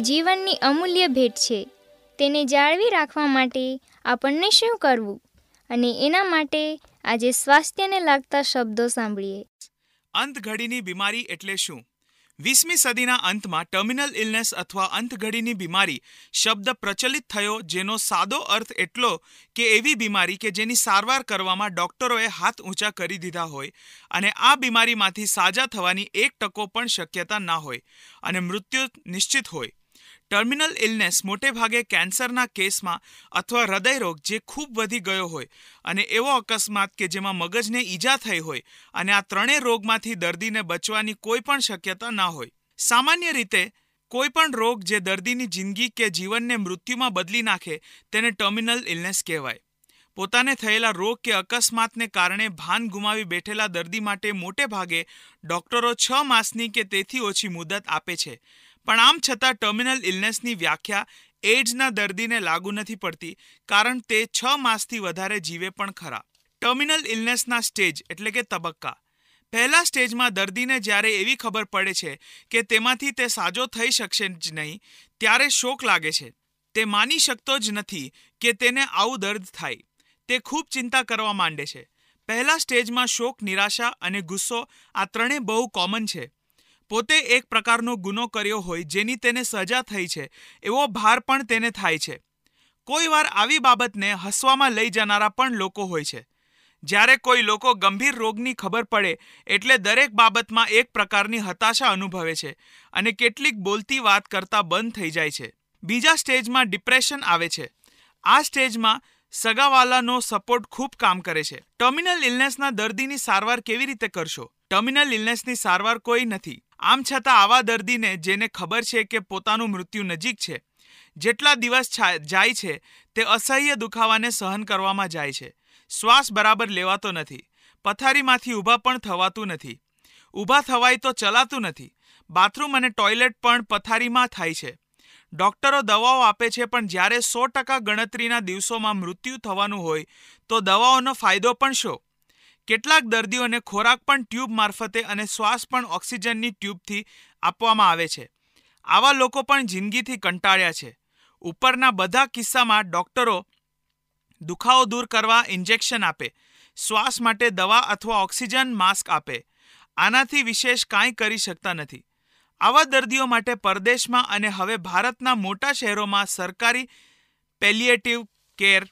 જીવનની અમૂલ્ય ભેટ છે. તેને જાળવી રાખવા માટે આપણને શું કરવું? અને એના માટે આજે સ્વાસ્થ્યને લાગતા શબ્દો સાંભળીએ. અંતઘડીની બીમારી એટલે શું? વીસમી સદીના અંતમાં ટર્મિનલ ઇલનેસ અથવા અંતઘડીની બીમારી શબ્દ પ્રચલિત થયો જેનો સાદો અર્થ એટલો કે એવી બીમારી કે જેની સારવાર કરવામાં ડોક્ટરોએ હાથ ઊંચા કરી દીધા હોય અને આ બીમારીમાંથી સાજા થવાની એક ટકો પણ શક્યતા ના હોય અને મૃત્યુ નિશ્ચિત હોય. ટર્મિનલ ઇલનેસ મોટે ભાગે કેન્સરના કેસમાં અથવા હૃદયરોગ જે ખૂબ વધી ગયો હોય અને એવો અકસ્માત કે જેમાં મગજને ઈજા થઈ હોય અને આ ત્રણેય રોગમાંથી દર્દીને બચવાની કોઈ પણ શક્યતા ના હોય. સામાન્ય રીતે, કોઈ પણ રોગ જે દર્દીની જિંદગી કે જીવનને મૃત્યુમાં બદલી નાખે તેને ટર્મિનલ ઇલનેસ કહેવાય. પોતાને થયેલા રોગ કે અકસ્માતને કારણે ભાન ગુમાવી બેઠેલા દર્દી માટે મોટે ભાગે ડોક્ટરો છ માસની કે તેથી ઓછી મુદત આપે છે. પણ આમ છતાં ટર્મિનલ ઇલનેસની વ્યાખ્યા એડ્સના દર્દીને લાગુ નથી પડતી, કારણ તે છ માસથી વધારે જીવે પણ ખરા. ટર્મિનલ ઇલનેસના સ્ટેજ એટલે કે તબક્કા. પહેલા સ્ટેજમાં દર્દીને જ્યારે એવી ખબર પડે છે કે તેમાંથી તે સાજો થઈ શકશે જ નહીં, ત્યારે શોક લાગે છે. તે માની શકતો જ નથી કે તેને આવું દર્દ થાય. તે ખૂબ ચિંતા કરવા માંડે છે. પહેલા સ્ટેજમાં શોક, નિરાશા અને ગુસ્સો આ ત્રણેય બહુ કોમન છે. પોતે એક પ્રકારનો ગુનો કર્યો હોય જેની તેને સજા થઈ છે, એવો ભાર પણ તેને થાય છે. કોઈવાર આવી બાબતને હસવામાં લઈ જનારા પણ લોકો હોય છે. જ્યારે કોઈ લોકો ગંભીર રોગની ખબર પડે, એટલે દરેક બાબતમાં એક પ્રકારની હતાશા અનુભવે છે અને કેટલીક બોલતી વાત કરતા બંધ થઈ જાય છે. બીજા સ્ટેજમાં ડિપ્રેશન આવે છે. આ સ્ટેજમાં સગાવાલાનો સપોર્ટ ખૂબ કામ કરે છે. ટર્મિનલ ઇલનેસના દર્દીની સારવાર કેવી રીતે કરશો? ટર્મિનલ ઇલનેસની સારવાર કોઈ નથી. આમ છતાં આવા દર્દીને જેને ખબર છે કે પોતાનું મૃત્યુ નજીક છે, જેટલા દિવસ જાય છે, તે અસહ્ય દુખાવાને સહન કરવામાં જાય છે. શ્વાસ બરાબર લેવાતો નથી. પથારીમાંથી ઊભા પણ થવાતું નથી. ઊભા થવાય તો ચલાતું નથી. બાથરૂમ અને ટોયલેટ પણ પથારીમાં થાય છે. ડોક્ટરો દવાઓ આપે છે પણ જ્યારે સો ટકા ગણતરીના દિવસોમાં મૃત્યુ થવાનું હોય, તો દવાઓનો ફાયદો પણ શો? કેટલાક દર્દીઓને ખોરાક પણ ટ્યુબ મારફતે અને શ્વાસ પણ ઓક્સિજનની ટ્યુબથી આપવામાં આવે છે. આવા લોકો પણ જિંદગીથી કંટાળ્યા છે. ઉપરના બધા કિસ્સામાં ડોક્ટરો દુખાવો દૂર કરવા ઇન્જેક્શન આપે, શ્વાસ માટે દવા અથવા ઓક્સિજન માસ્ક આપે. આનાથી વિશેષ કાંઈ કરી શકતા નથી. આવા દર્દીઓ માટે પરદેશમાં અને હવે ભારતના મોટા શહેરોમાં સરકારી પેલિએટિવ કેર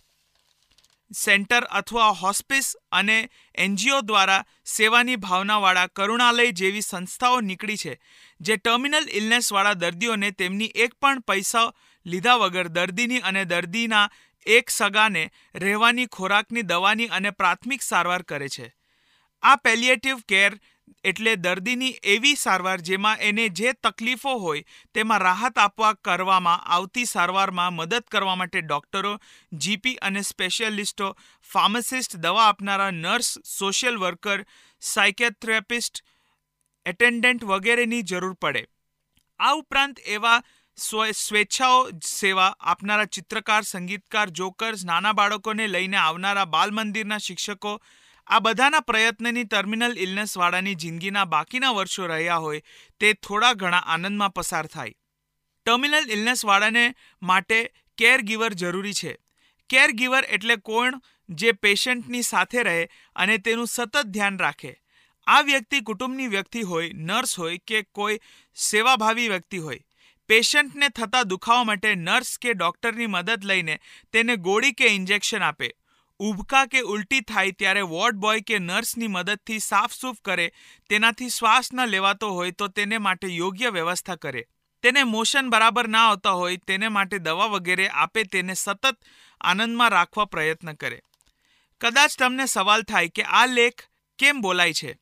સેન્ટર અથવા હોસ્પિસ અને એનજીઓ દ્વારા સેવાની ભાવનાવાળા કરુણાલય જેવી સંસ્થાઓ નીકળી છે, જે ટર્મિનલ ઇલનેસવાળા દર્દીઓને તેમની એક પણ પૈસા લીધા વગર દર્દીની અને દર્દીના એક સગાને રહેવાની ખોરાકની દવાની અને પ્રાથમિક સારવાર કરે છે. આ પેલિએટિવ કેર એટલે દર્દીની એવી સારવાર જેમાં એને જે તકલીફો હોય તેમાં રાહત આપવા કરવામાં આવતી સારવારમાં મદદ કરવા માટે ડોક્ટરો, જીપી અને સ્પેશિયાલિસ્ટો, ફાર્માસિસ્ટ, દવા આપનારા nurse, social worker, psychotherapist, attendant વગેરેની જરૂર પડે. આ ઉપરાંત એવા સ્વેચ્છાઓ સેવા આપનારા ચિત્રકાર, સંગીતકાર, જોકર્સ, નાના બાળકોને લઈને આવનારા બાલ મંદિરના શિક્ષકો આ બધાના પ્રયત્નની ટર્મિનલ ઇલનેસવાળાની જિંદગીના બાકીના વર્ષો રહ્યા હોય તે થોડા ઘણા આનંદમાં પસાર થાય. ટર્મિનલ ઇલનેસવાળાને માટે કેર ગીવર જરૂરી છે. કેર ગીવર એટલે કોણ જે પેશન્ટની સાથે રહે અને તેનું સતત ધ્યાન રાખે. આ વ્યક્તિ કુટુંબની વ્યક્તિ હોય નર્સ હોય કે કોઈ સેવાભાવી વ્યક્તિ હોય. પેશન્ટને થતા દુખાવા માટે નર્સ કે ડૉક્ટરની મદદ લઈને તેને ગોળી કે ઇન્જેક્શન આપે. ઉબકા કે ઉલટી થાય ત્યારે વોર્ડ બોય કે નર્સની મદદથી સાફસૂફ કરે, તેનાથી શ્વાસ ન લેવાતો હોય તો તેને માટે યોગ્ય વ્યવસ્થા કરે. તેને મોશન બરાબર ના આવતા હોય તેને માટે દવા વગેરે આપે તેને સતત આનંદમાં રાખવા પ્રયત્ન કરે. કદાચ તમને સવાલ થાય કે આ લેખ કેમ બોલાય છે?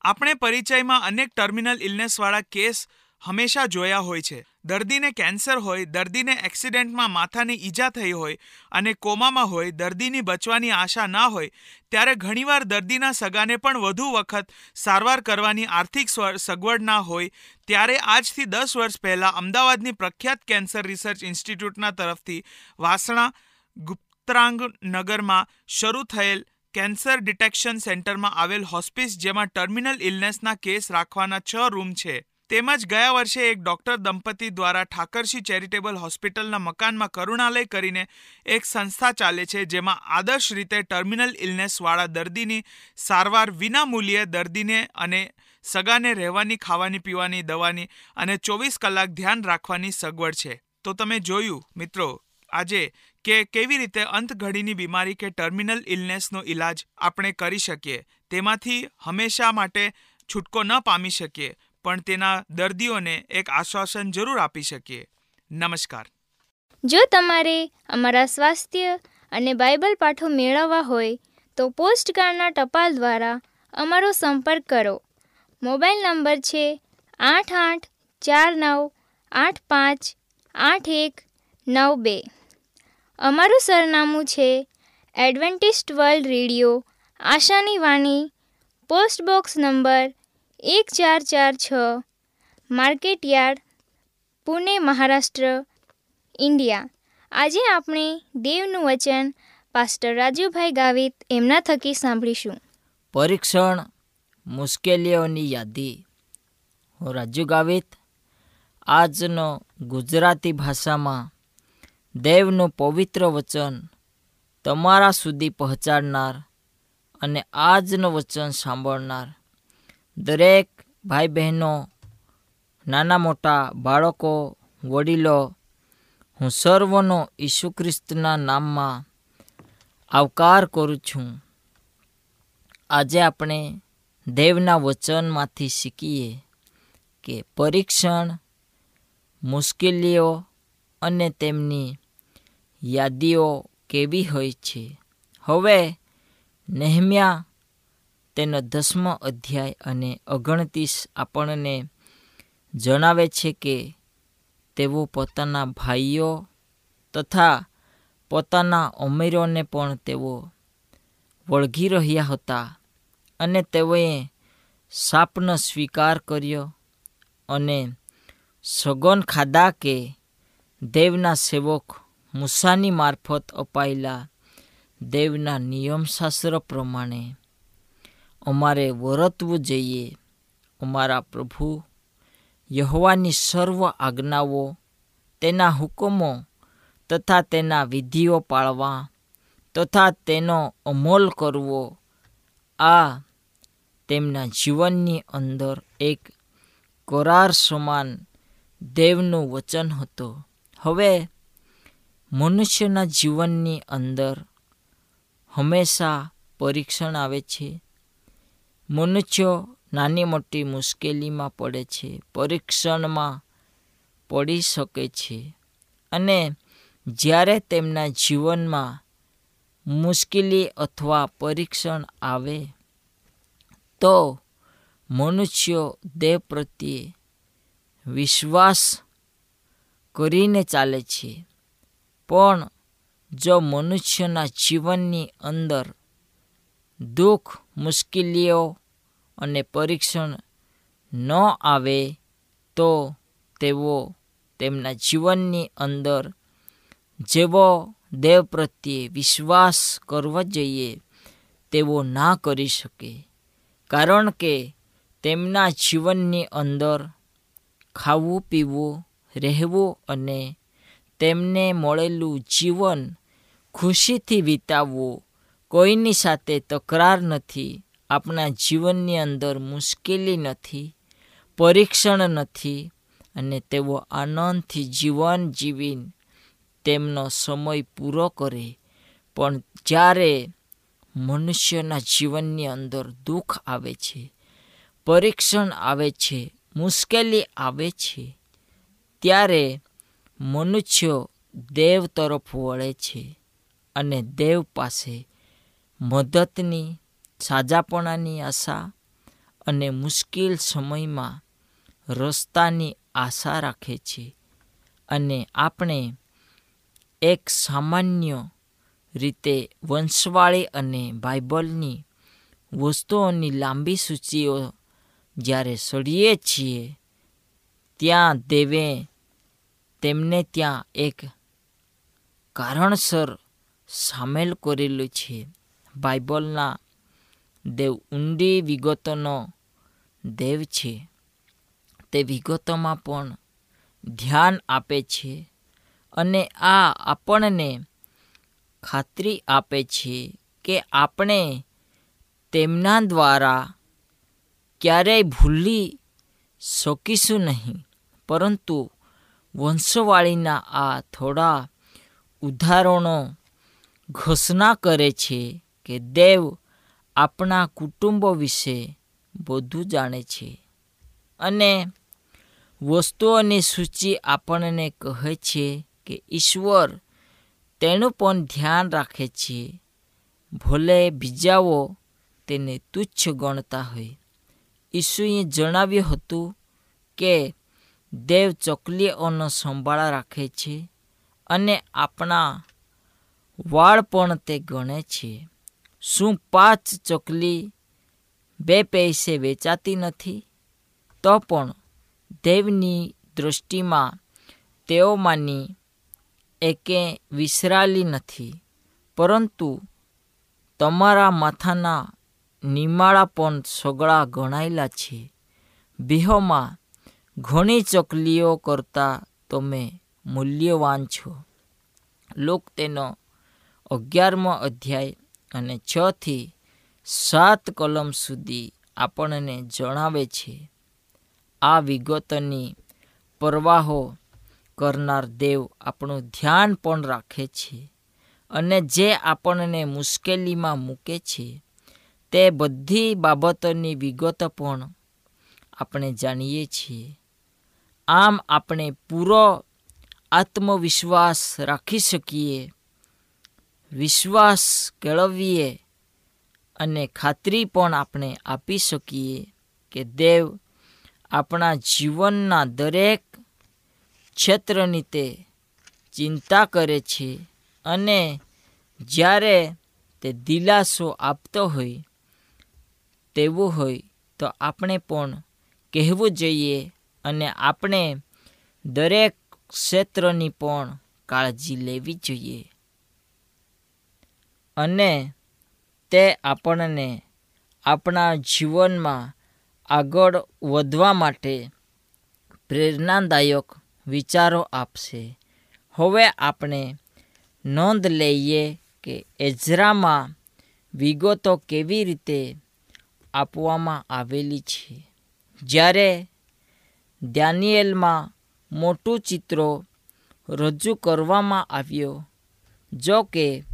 આપણે પરિચયમાં અનેક ટર્મિનલ ઇલનેસવાળા કેસ હંમેશા જોયા હોય છે. દર્દીને કેન્સર હોય, દર્દીને એક્સિડન્ટમાં માથાની ઈજા થઈ હોય અને કોમામાં હોય, દર્દીની બચવાની આશા ના હોય, ત્યારે ઘણીવાર દર્દીના સગાને પણ વધુ વખત સારવાર કરવાની આર્થિક સગવડ ના હોય, ત્યારે આજથી દસ વર્ષ પહેલાં અમદાવાદની પ્રખ્યાત કેન્સર રિસર્ચ ઇન્સ્ટિટ્યૂટના તરફથી વાસણા ગુપ્તરાંગ નગરમાં શરૂ થયેલ કેન્સર ડિટેક્શન સેન્ટરમાં આવેલ હોસ્પિસ, જેમાં ટર્મિનલ ઇલનેસના કેસ રાખવાના છ રૂમ છે. તેમજ ગયા વર્ષે એક ડોક્ટર દંપતી દ્વારા ઠાકરશી ચેરિટેબલ હોસ્પિટલના મકાનમાં કરુણાલય કરીને એક સંસ્થા ચાલે છે જેમાં આદર્શ રીતે ટર્મિનલ ઇલનેસવાળા દર્દીની સારવાર વિના મૂલ્યે દર્દીને અને સગાને રહેવાની, ખાવાની, પીવાની, દવાની અને ચોવીસ કલાક ધ્યાન રાખવાની સગવડ છે. તો તમે જોયું, મિત્રો, આજે કે કેવી રીતે અંતઘડીની બીમારી કે ટર્મિનલ ઇલનેસનો ઈલાજ આપણે કરી શકીએ. તેમાંથી હંમેશા માટે છૂટકો ન પામી શકીએ. પણ તેના દર્દીઓને એક આશ્વાસન જરૂર આપી શકીએ. નમસ્કાર. જો તમારે અમારા સ્વાસ્થ્ય અને બાઇબલ પાઠો મેળવવા હોય, તો પોસ્ટકાર્ડના ટપાલ દ્વારા અમારો સંપર્ક કરો. મોબાઈલ નંબર છે આઠ આઠ ચાર નવ આઠ પાંચ આઠ એક નવ બે. અમારું સરનામું છે એડવેન્ટિસ્ટ વર્લ્ડ રેડિયો. આશાની વાણી, પોસ્ટ બોક્સ નંબર એક ચાર ચાર છ market yard Pune Maharashtra, India. આજે આપણે દેવનું વચન પાસ્ટર રાજુભાઈ ગાવિત એમના થકી સાંભળીશું. પરીક્ષણ મુશ્કેલીઓની યાદી. હું રાજુ ગાવિત. આજનો ગુજરાતી ભાષામાં દેવનું પવિત્ર વચન તમારા સુધી પહોંચાડનાર અને આજનું વચન સાંભળનાર દરેક ભાઈ બહેનો નાના મોટા બાળકો, વડીલો, હું સર્વનો ઈસુ ખ્રિસ્તના નામમાં આવકાર કરું છું. આજે આપણે દેવના વચનમાંથી શીખીએ કે પરીક્ષણ મુશ્કેલીઓ અને તેમની યાદીઓ કેવી હોય છે. હવે નેહમ્યા તેનો દસમો અધ્યાય અને ઓગણત્રીસ આપણને જણાવે છે કે તેઓ પોતાના ભાઈઓ તથા પોતાના અમીરોને પણ તેઓ વળગી રહ્યા હતા અને તેઓએ સાપનો સ્વીકાર કર્યો અને સગન ખાધા કે દેવના સેવક મૂસાની મારફત અપાયેલા દેવના નિયમશાસ્ત્ર પ્રમાણે અમારે વર્તવું જોઈએ. અમારા પ્રભુ યહોવાની સર્વ આજ્ઞાઓ, તેના હુકમો તથા તેના વિધિઓ પાળવા તથા તેનો અમલ કરવો, આ તેમના જીવનની અંદર એક કરાર સમાન દેવનું વચન હતું. હવે મનુષ્યના જીવનની અંદર હંમેશા પરીક્ષણ આવે છે. મનુષ્યો નાની મોટી મુશ્કેલીમાં પડે છે, પરીક્ષણમાં પડી શકે છે અને જ્યારે તેમના જીવનમાં મુશ્કેલી અથવા પરીક્ષણ આવે, તો મનુષ્યો દેહ પ્રત્યે વિશ્વાસ કરીને ચાલે છે. પણ જો મનુષ્યના જીવનની અંદર દુઃખ મુશ્કેલીઓ અને પરીક્ષણ ન આવે તો તેઓ તેમના જીવનની અંદર જેવો દેવ પ્રત્યે વિશ્વાસ કરવો જોઈએ તેવો ના કરી શકે. કારણ કે તેમના જીવનની અંદર ખાવું, પીવું, રહેવું અને તેમને મળેલું જીવન ખુશીથી વિતાવવું કોઈની સાથે તકરાર નથી, આપણા જીવનની અંદર મુશ્કેલી નથી, પરીક્ષણ નથી અને તેઓ આનંદથી જીવન જીવી તેમનો સમય પૂરો કરે. પણ જ્યારે મનુષ્યના જીવનની અંદર દુઃખ આવે છે, પરીક્ષણ આવે છે, મુશ્કેલી આવે છે, ત્યારે મનુષ્યો દેવ તરફ વળે છે અને દેવ પાસે મદદની, સાજાપણાની આશા અને મુશ્કેલ સમયમાં રસ્તાની આશા રાખે છે અને આપણે એક સામાન્ય રીતે વંશવાળી અને બાઇબલની વસ્તુઓની લાંબી સૂચિઓ જ્યારે સળીએ છીએ, ત્યાં દેવે તેમને ત્યાં એક કારણસર સામેલ કરેલું છે. બાઇબલના દેવ ઊંડી વિગતોનો દેવ છે. તે વિગતોમાં પણ ધ્યાન આપે છે અને આ આપણને ખાતરી આપે છે કે આપણે તેમના દ્વારા ક્યારેય ભૂલી શકીશું નહીં. પરંતુ વંશવાળીના આ થોડા ઉદાહરણો ઘોષણા કરે છે કે દેવ આપણા કુટુંબો વિશે બધું જાણે છે. અને વસ્તુઓની સૂચિ આપણને કહે છે કે ઈશ્વર તેનું પણ ધ્યાન રાખે છે. ભલે બીજાઓ તેને તુચ્છ ગણતા હોય. ઈસુએ જણાવ્યું હતું કે દેવ ચકલીઓનો સંભાળ રાખે છે અને આપણા વાળ પણ તે ગણે છે. શું પાંચ ચોકલી બે પૈસે વેચાતી નથી? તો પણ દેવની દૃષ્ટિમાં તેઓમાંની એકે વિસરાલી નથી. પરંતુ તમારા માથાના નિમાળા પણ સગળા ગણાયેલા છે. બેહોમાં ઘણી ચકલીઓ કરતાં તમે મૂલ્યવાન છો. લોક તેનો અગિયારમો અધ્યાય. અને છથી સાત કલમ સુધી આપણને જણાવે છે, આ વિગતોની પરવાહો કરનાર દેવ આપણું ધ્યાન પણ રાખે છે અને જે આપણને મુશ્કેલીમાં મૂકે છે, તે બધી બાબતોની વિગતો પણ આપણે જાણીએ છીએ. આમ આપણે પૂરો આત્મવિશ્વાસ રાખી શકીએ વિશ્વાસ કેળવીએ અને ખાતરી પણ આપણે આપી શકીએ કે દેવ આપણા જીવનના દરેક ક્ષેત્રની તે ચિંતા કરે છે અને જ્યારે તે દિલાસો આપતો હોય, તેવું હોય, તો આપણે પણ કહેવું જોઈએ અને આપણે દરેક ક્ષેત્રની પણ કાળજી લેવી જોઈએ. અને તે આપણને આપણા જીવનમાં આગળ વધવા માટે પ્રેરણાદાયક વિચારો આપશે. હવે આપણે નોંધ લઈએ કે એઝરામાં વિગતો કેવી રીતે આપવામાં આવેલી છે. જ્યારે ડેનિયલમાં મોટું ચિત્રો રજૂ કરવામાં આવ્યો જો કે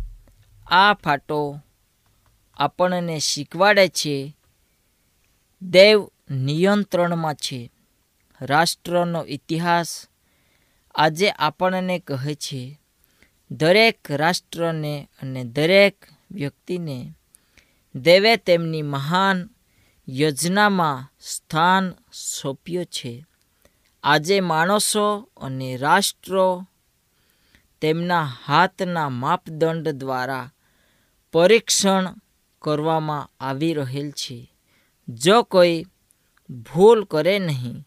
આ ફાટો આપણને શીખવાડે છે, દેવ નિયંત્રણમાં છે. રાષ્ટ્રનો ઇતિહાસ આજે આપણને કહે છે, દરેક રાષ્ટ્રને અને દરેક વ્યક્તિને દેવે તેમની મહાન યોજનામાં સ્થાન સોંપ્યું છે. આજે માણસો અને રાષ્ટ્રો તેમના હાથના માપદંડ દ્વારા પરીક્ષણ કરવામાં આવી રહેલ છે. જો કોઈ ભૂલ કરે નહીં,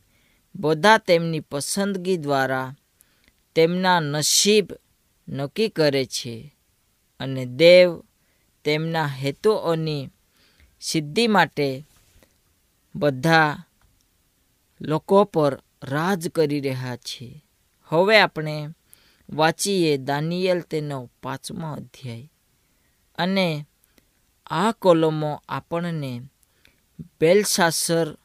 બધા તેમની પસંદગી દ્વારા તેમના નસીબ નક્કી કરે છે અને દેવ તેમના હેતુઓની સિદ્ધિ માટે બધા લોકો પર રાજ કરી રહ્યા છે. હવે આપણે વાંચીએ દાનિયેલ તેનો પાંચમો અધ્યાય. અને આ કોલમો આપણને બેલશાસર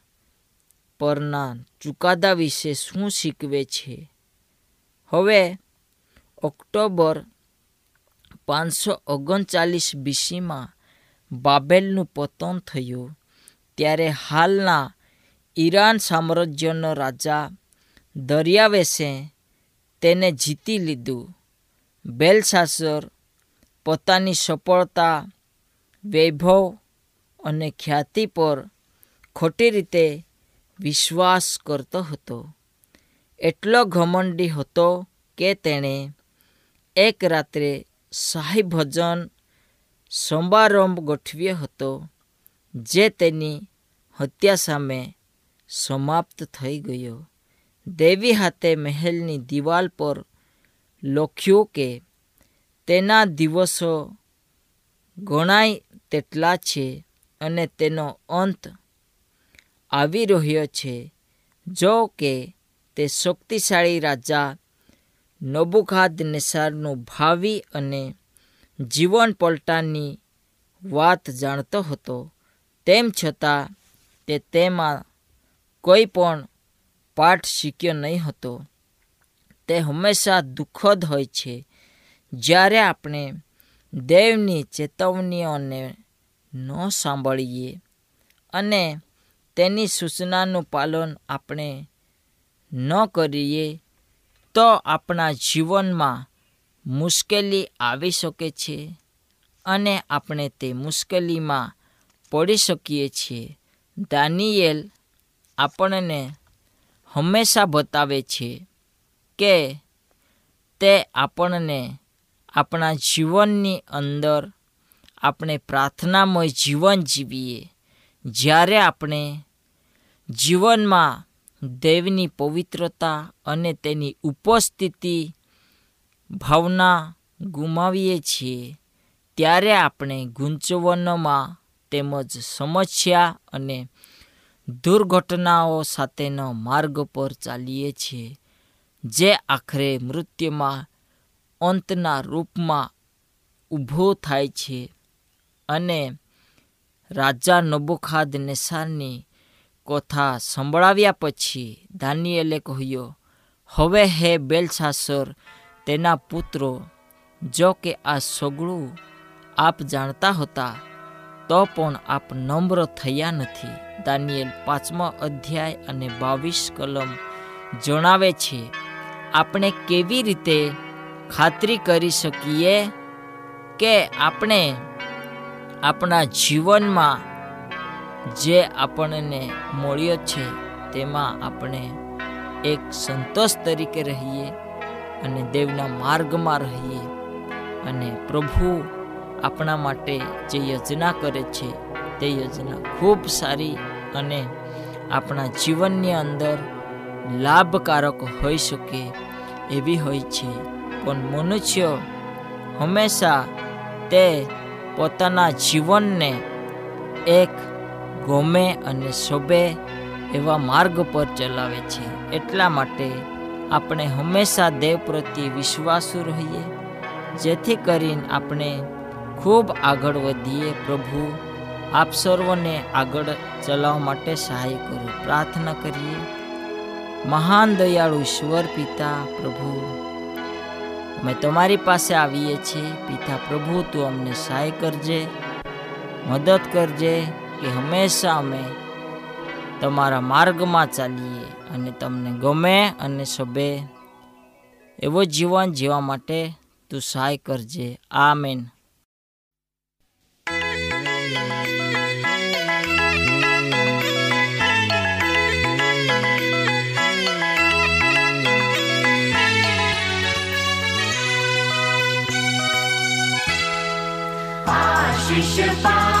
પરના ચુકાદા વિશે શું શીખવે છે? હવે ઓક્ટોબર પાંચસો ઓગણચાલીસ બીસીમાં બાબેલનું પતન થયું, ત્યારે હાલના ઈરાન સામ્રાજ્યનો રાજા દરિયાવેશે તેને જીતી લીધું. બેલશાસર પોતાની સફળતા, વૈભવ અને ખ્યાતિ પર ખોટી રીતે વિશ્વાસ કરતો હતો. એટલો ઘમંડી હતો કે તેણે એક રાત્રે શાહી ભજન સમારંભ ગોઠવ્યો હતો, જે તેની હત્યા સામે સમાપ્ત થઈ ગયો. દેવી હાથે મહેલની દિવાલ પર લખ્યું કે તેના દિવસો ગણાય તેટલા છે અને તેનો અંત આવી રહ્યો છે. જો કે, તે શક્તિશાળી રાજા નબુખાદ નેસારનું ભાવિ અને જીવન પલટાની વાત જાણતો હતો. તેમ છતાં, તે તેમાં કોઈ પણ પાઠ શીખ્યો નહીં હતો. તે હંમેશા દુઃખદ હોય છે. જ્યારે આપણે દેવની ચેતવણીઓને ન સાંભળીએ અને તેની સૂચનાનું પાલન આપણે ન કરીએ, તો આપણા જીવનમાં મુશ્કેલી આવી શકે છે અને આપણે તે મુશ્કેલીમાં પડી શકીએ છીએ. દાનિયેલ આપણને હંમેશા બતાવે છે કે તે આપણને આપણા જીવનની અંદર આપણે પ્રાર્થનામય જીવન જીવીએ. જ્યારે આપણે જીવનમાં દેવની પવિત્રતા અને તેની ઉપસ્થિતિ ભાવના ગુમાવીએ છીએ, ત્યારે આપણે ગૂંચવણોમાં તેમજ સમસ્યા અને દુર્ઘટનાઓ સાથેનો માર્ગ પર ચાલીએ છીએ, જે આખરે મૃત્યુમાં અંતના રૂપમાં ઊભો થાય છે અને રાજા નબુખાદ નેસારની કથા સંભળાવ્યા પછી દાનિયેલે કહ્યું, હવે હે બેલસાસર, તેના પુત્રો, જો કે આ સગળું આપ જાણતા હતા, તો પણ આપ નમ્ર થયા નથી. દાનિયેલ પાંચમો અધ્યાય અને બાવીસ કલમ જણાવે છે, આપણે કેવી રીતે ખાતરી કરી શકીએ કે આપણે આપણા જીવનમાં જે આપણને મળ્યો છે, તેમાં આપણે એક સંતોષ તરીકે રહીએ અને દેવના માર્ગમાં રહીએ અને પ્રભુ આપણા માટે જે યોજના કરે છે, તે યોજના ખૂબ સારી અને આપણા જીવનની અંદર લાભકારક હોઈ શકે એવી હોય છે. પણ મનુષ્ય હંમેશા તે પોતાના જીવનને એક ગમે અને શોભે એવા માર્ગ પર ચલાવે છે. એટલા માટે આપણે હંમેશા દેવ પ્રત્યે વિશ્વાસુ રહીએ, જેથી કરીને આપણે ખૂબ આગળ વધીએ. પ્રભુ, આપ સર્વને આગળ ચલાવવા માટે સહાય કરો. પ્રાર્થના કરીએ. મહાન દયાળુ ઈશ્વર પિતા, પ્રભુ અમે તમારી પાસે આવીએ છીએ. પિતા પ્રભુ, તું અમને સહાય કરજે, મદદ કરજે કે હંમેશા અમે તમારા માર્ગમાં ચાલીએ અને તમને ગમે અને સભે એવો જીવન જીવવા માટે તું સહાય કરજે. આમેન. 去学吧